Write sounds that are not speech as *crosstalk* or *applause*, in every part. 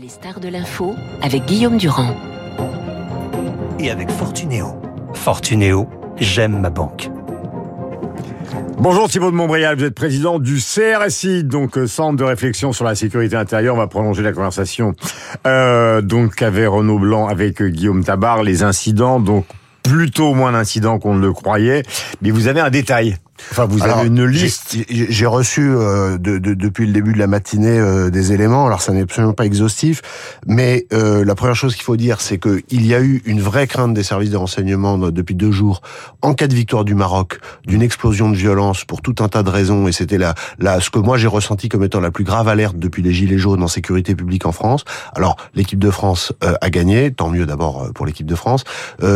Les stars de l'info avec Guillaume Durand. Et avec Fortunéo. Fortunéo, j'aime ma banque. Bonjour Thibault de Montbrial, vous êtes président du CRSI, donc euh, Centre de réflexion sur la sécurité intérieure. On va prolonger la conversation euh, donc avec Renaud Blanc, avec euh, Guillaume Tabar, les incidents, donc plutôt moins d'incidents qu'on ne le croyait. Mais vous avez un détail Enfin, vous avez une liste. J'ai reçu euh, de, de, depuis le début de la matinée euh, des éléments. Alors, ça n'est absolument pas exhaustif, mais euh, la première chose qu'il faut dire, c'est que il y a eu une vraie crainte des services de renseignement depuis deux jours en cas de victoire du Maroc, d'une explosion de violence pour tout un tas de raisons. Et c'était la, la, ce que moi j'ai ressenti comme étant la plus grave alerte depuis les gilets jaunes en sécurité publique en France. Alors, l'équipe de France a gagné, tant mieux d'abord pour l'équipe de France,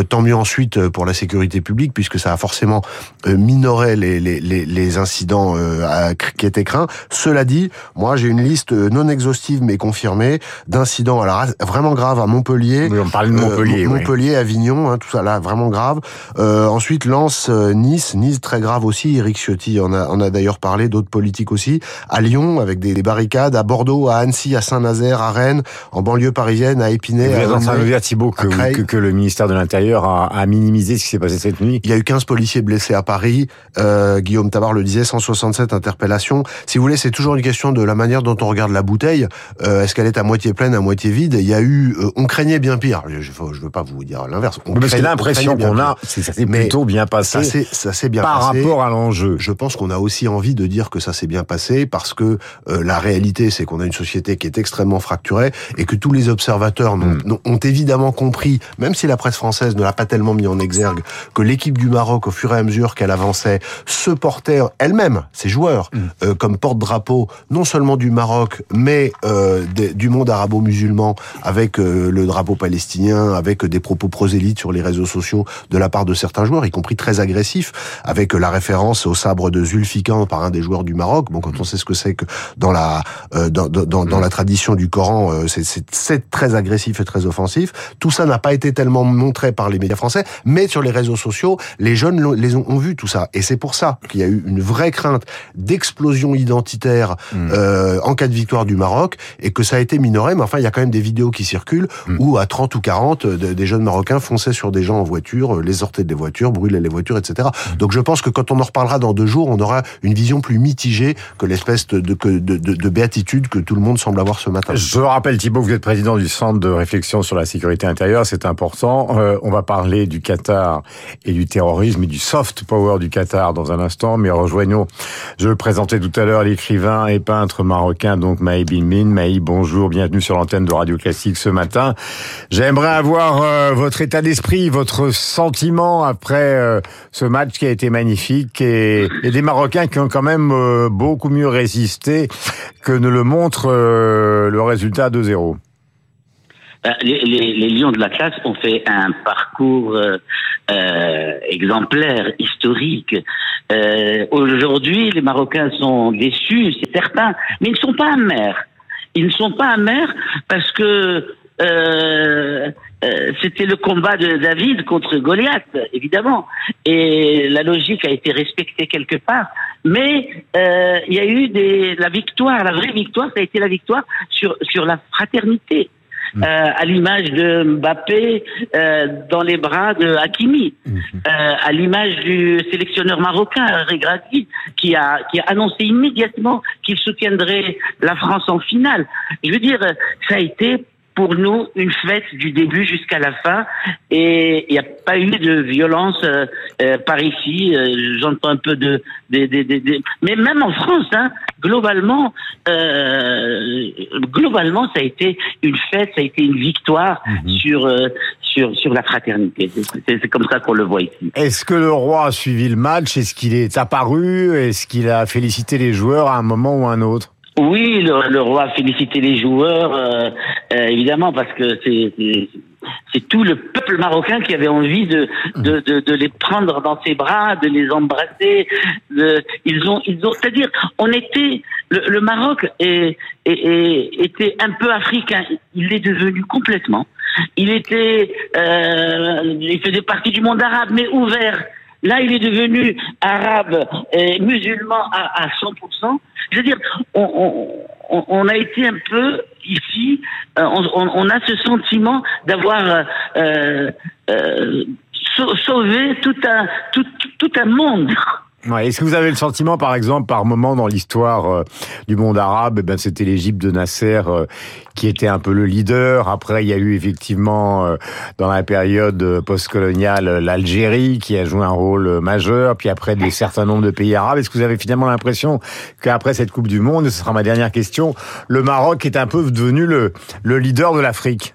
tant mieux ensuite pour la sécurité publique puisque ça a forcément minoré les les, les, incidents euh, qui étaient craints. Cela dit, moi j'ai une liste non exhaustive mais confirmée d'incidents alors vraiment graves à Montpellier. on parle de Montpellier. Euh, Montpellier, Avignon, hein, tout ça là vraiment grave. Euh, ensuite Lens, euh, Nice, Nice très grave aussi. Eric Ciotti en a, en a d'ailleurs parlé, d'autres politiques aussi. À Lyon avec des, barricades, à Bordeaux, à Annecy, à Saint-Nazaire, à Rennes, en banlieue parisienne, à Épinay. Vous êtes en train de dire Thibault que, que, le ministère de l'Intérieur a, a, minimisé ce qui s'est passé cette nuit. Il y a eu 15 policiers blessés à Paris. Euh, euh, Guillaume Tabar le disait, 167 interpellations. Si vous voulez, c'est toujours une question de la manière dont on regarde la bouteille. Euh, est-ce qu'elle est à moitié pleine, à moitié vide? Il y a eu, euh, on craignait bien pire. Je, je, veux pas vous dire l'inverse. Parce que l'impression qu'on a, c'est ça s'est plutôt bien passé. Ça s'est bien par passé. Par rapport à l'enjeu. Je pense qu'on a aussi envie de dire que ça s'est bien passé parce que la réalité, c'est qu'on a une société qui est extrêmement fracturée et que tous les observateurs ont, hmm. ont évidemment compris, même si la presse française ne l'a pas tellement mis en exergue, que l'équipe du Maroc, au fur et à mesure qu'elle avançait, se portait elle-même, ses joueurs, mm. euh, comme porte-drapeau non seulement du Maroc, mais euh, du monde arabo-musulman, avec euh, le drapeau palestinien, avec des propos prosélytes sur les réseaux sociaux de la part de certains joueurs, y compris très agressifs, avec la référence au sabre de Zulfiqar par un des joueurs du Maroc. Bon, quand on sait ce que c'est que dans la dans, dans, dans, la tradition du Coran, c'est très agressif et très offensif. Tout ça n'a pas été tellement montré par les médias français, mais sur les réseaux sociaux, les jeunes les ont, ont vu tout ça, et c'est pour ça qu'il y a eu une vraie crainte d'explosion identitaire hmm. euh, en cas de victoire du Maroc et que ça a été minoré. Mais enfin, il y a quand même des vidéos qui circulent hmm. où à 30 ou 40, des jeunes Marocains fonçaient sur des gens en voiture, euh, les sortaient des voitures, brûlaient les voitures, etc. Hmm. Donc je pense que quand on en reparlera dans deux jours, on aura une vision plus mitigée que l'espèce de, de, de, de, béatitude que tout le monde semble avoir ce matin. Je rappelle Thibault, vous êtes président du Centre de réflexion sur la sécurité intérieure, c'est important. Euh, on va parler du Qatar et du terrorisme et du soft power du Qatar dans un instant, mais rejoignons, je le présentais tout à l'heure, l'écrivain et peintre marocain, donc Maï Binmin. Maï, bonjour, bienvenue sur l'antenne de Radio Classique ce matin. J'aimerais avoir euh, votre état d'esprit, votre sentiment après euh, ce match qui a été magnifique et, des Marocains qui ont quand même euh, beaucoup mieux résisté que ne le montre le résultat de 0 ben, les, les, les, Lions de la classe ont fait un parcours euh, euh exemplaire, historique. Euh, Aujourd'hui, les Marocains sont déçus, c'est certain, mais ils ne sont pas amers. Ils ne sont pas amers parce que euh, euh c'était le combat de David contre Goliath, évidemment, et la logique a été respectée quelque part. Mais euh, il y a eu des, la victoire, la vraie victoire, ça a été la victoire sur sur la fraternité. Mm. Euh, à l'image de Mbappé euh, dans les bras de Hakimi, mm-hmm. euh, à l'image du sélectionneur marocain Regragui qui a qui a annoncé immédiatement qu'il soutiendrait la France en finale. Je veux dire, ça a été pour nous une fête du début jusqu'à la fin et il n'y a pas eu de violence euh, euh, par ici. Euh, j'entends un peu de, de, de, de, mais même en France, hein, globalement, globalement, ça a été une fête, ça a été une victoire mhm. sur sur sur la fraternité. C'est comme ça qu'on le voit ici. Est-ce que le roi a suivi le match? Est-ce qu'il est apparu? Est-ce qu'il a félicité les joueurs à un moment ou à un autre? Oui, le, roi a félicité les joueurs, euh, euh, évidemment, parce que c'est c'est tout le peuple marocain qui avait envie de, de, de, de, les prendre dans ses bras, de les embrasser. De, ils ont, ils ont, c'est-à-dire, on était, le, le Maroc est, est, était un peu africain. Il l'est devenu complètement. Il était, euh, il faisait partie du monde arabe, mais ouvert. Là, il est devenu arabe et musulman à, à 100%. C'est-à-dire, on, on, on, a été un peu ici on, a ce sentiment d'avoir sauvé tout un, tout, tout un monde. Ouais, Est-ce que vous avez le sentiment, par exemple, par moment dans l'histoire euh, du monde arabe, eh ben, c'était l'Égypte de Nasser euh, qui était un peu le leader. Après, il y a eu effectivement, euh, dans la période postcoloniale, l'Algérie qui a joué un rôle majeur. Puis après, des certains nombres de pays arabes. Est-ce que vous avez finalement l'impression qu'après cette Coupe du Monde, ce sera ma dernière question, le Maroc est un peu devenu le, le leader de l'Afrique?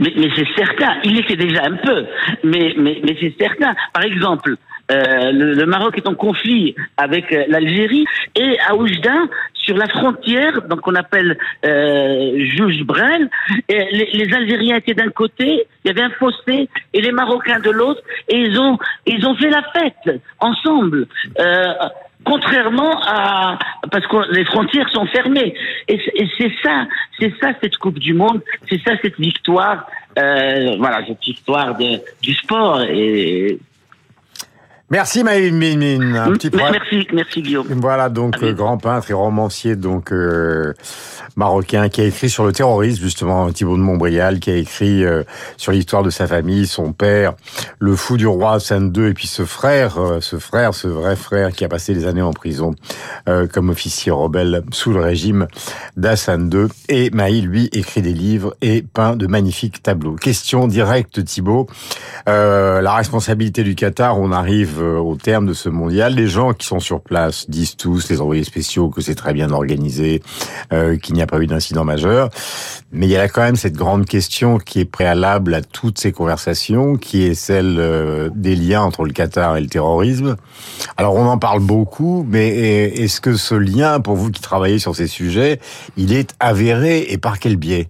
Mais, mais c'est certain, il était déjà un peu, mais, mais, mais c'est certain. Par exemple, euh, le, Maroc est en conflit avec euh, l'Algérie et à Oujda, sur la frontière, donc on appelle euh, Juge Brel, les, les, Algériens étaient d'un côté, il y avait un fossé, et les Marocains de l'autre, et ils ont ils ont fait la fête ensemble. Euh, contrairement à parce que les frontières sont fermées et c'est ça c'est ça cette coupe du monde c'est ça cette victoire voilà cette victoire de, du sport et Merci Maïline Mine. Un petit merci, merci Guillaume. Voilà donc euh, grand peintre et romancier donc euh, marocain qui a écrit sur le terrorisme justement Thibault de Montbrial qui a écrit euh, sur l'histoire de sa famille, son père, le fou du roi Hassan II et puis ce frère, ce frère, ce vrai frère qui a passé des années en prison comme officier rebelle sous le régime d'Hassan II et Maïl lui écrit des livres et peint de magnifiques tableaux. Question directe Thibault, la responsabilité du Qatar, on arrive euh, au terme de ce mondial, les gens qui sont sur place disent tous, les envoyés spéciaux, que c'est très bien organisé, euh, qu'il n'y a pas eu d'incident majeur. Mais il y a quand même cette grande question qui est préalable à toutes ces conversations, qui est celle euh, des liens entre le Qatar et le terrorisme. Alors on en parle beaucoup, mais est-ce que ce lien, pour vous qui travaillez sur ces sujets, il est avéré et par quel biais?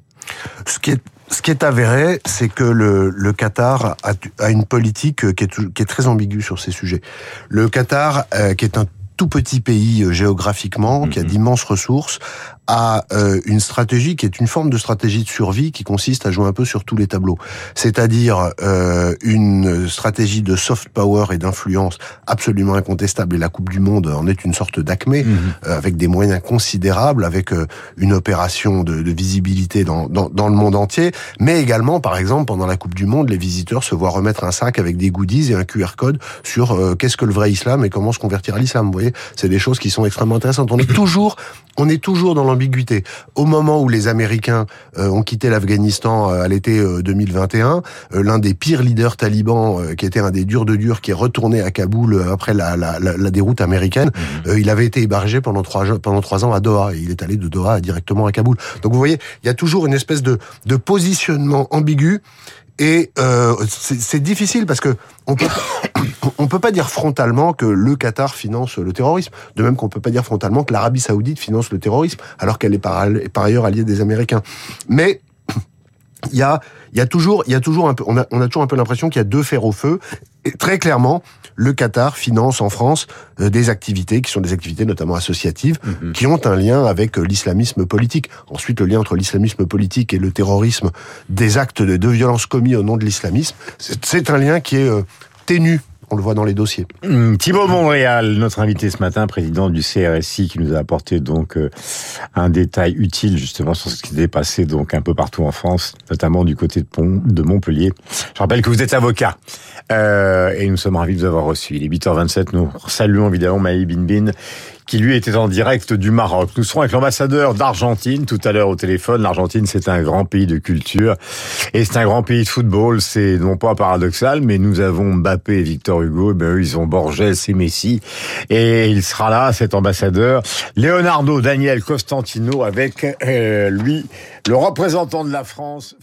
Ce qui est ce qui est avéré, c'est que le, le Qatar a, a, une politique qui est, qui est, très ambiguë sur ces sujets. Le Qatar, euh, qui est un tout petit pays euh, géographiquement, qui a mhm. d'immenses ressources, a euh, une stratégie qui est une forme de stratégie de survie qui consiste à jouer un peu sur tous les tableaux. C'est-à-dire euh, une stratégie de soft power et d'influence absolument incontestable. Et la Coupe du Monde en est une sorte d'acmé, mhm. euh, avec des moyens considérables, avec euh, une opération de, de visibilité dans, dans, dans, le monde entier. Mais également, par exemple, pendant la Coupe du Monde, les visiteurs se voient remettre un sac avec des goodies et un QR code sur euh, qu'est-ce que le vrai islam et comment se convertir à l'islam. Vous voyez, c'est des choses qui sont extrêmement intéressantes. On est toujours, on est toujours dans ambiguïté. Au moment où les Américains euh, ont quitté l'Afghanistan euh, à l'été 2021, euh, l'un des pires leaders talibans, qui était un des durs de durs, qui est retourné à Kaboul après la, la, la, déroute américaine, mhm. il avait été hébergé pendant trois, pendant trois ans à Doha, et il est allé de Doha directement à Kaboul. Donc vous voyez, il y a toujours une espèce de, de positionnement ambigu et euh, c'est difficile parce que on peut *coughs* on peut pas dire frontalement que le Qatar finance le terrorisme, de même qu'on peut pas dire frontalement que l'Arabie Saoudite finance le terrorisme, alors qu'elle est par, ailleurs alliée des Américains. Mais il y a, y a toujours, il y a toujours un peu, on a, on a toujours un peu l'impression qu'il y a deux fers au feu. Et très clairement, le Qatar finance en France euh, des activités qui sont des activités notamment associatives, mhm. qui ont un lien avec euh, l'islamisme politique. Ensuite, le lien entre l'islamisme politique et le terrorisme, des actes de, de violence commis au nom de l'islamisme, c'est un lien qui est euh, ténu on le voit dans les dossiers. Hum, Thibault Montréal, notre invité ce matin, président du CRSI, qui nous a apporté donc euh, un détail utile justement sur ce qui s'est passé donc un peu partout en France, notamment du côté de, Pont, de Montpellier. Je rappelle que vous êtes avocat euh, et nous sommes ravis de vous avoir reçu. Il est 8h27, nous saluons évidemment Maï Binbin qui lui était en direct du Maroc. Nous serons avec l'ambassadeur d'Argentine tout à l'heure au téléphone. L'Argentine, c'est un grand pays de culture et c'est un grand pays de football. C'est non pas paradoxal, mais nous avons Mbappé et Victor Hugo. Et ben, ils ont Borges et Messi. Et il sera là, cet ambassadeur. Leonardo Daniel Costantino avec euh, lui, le représentant de la France,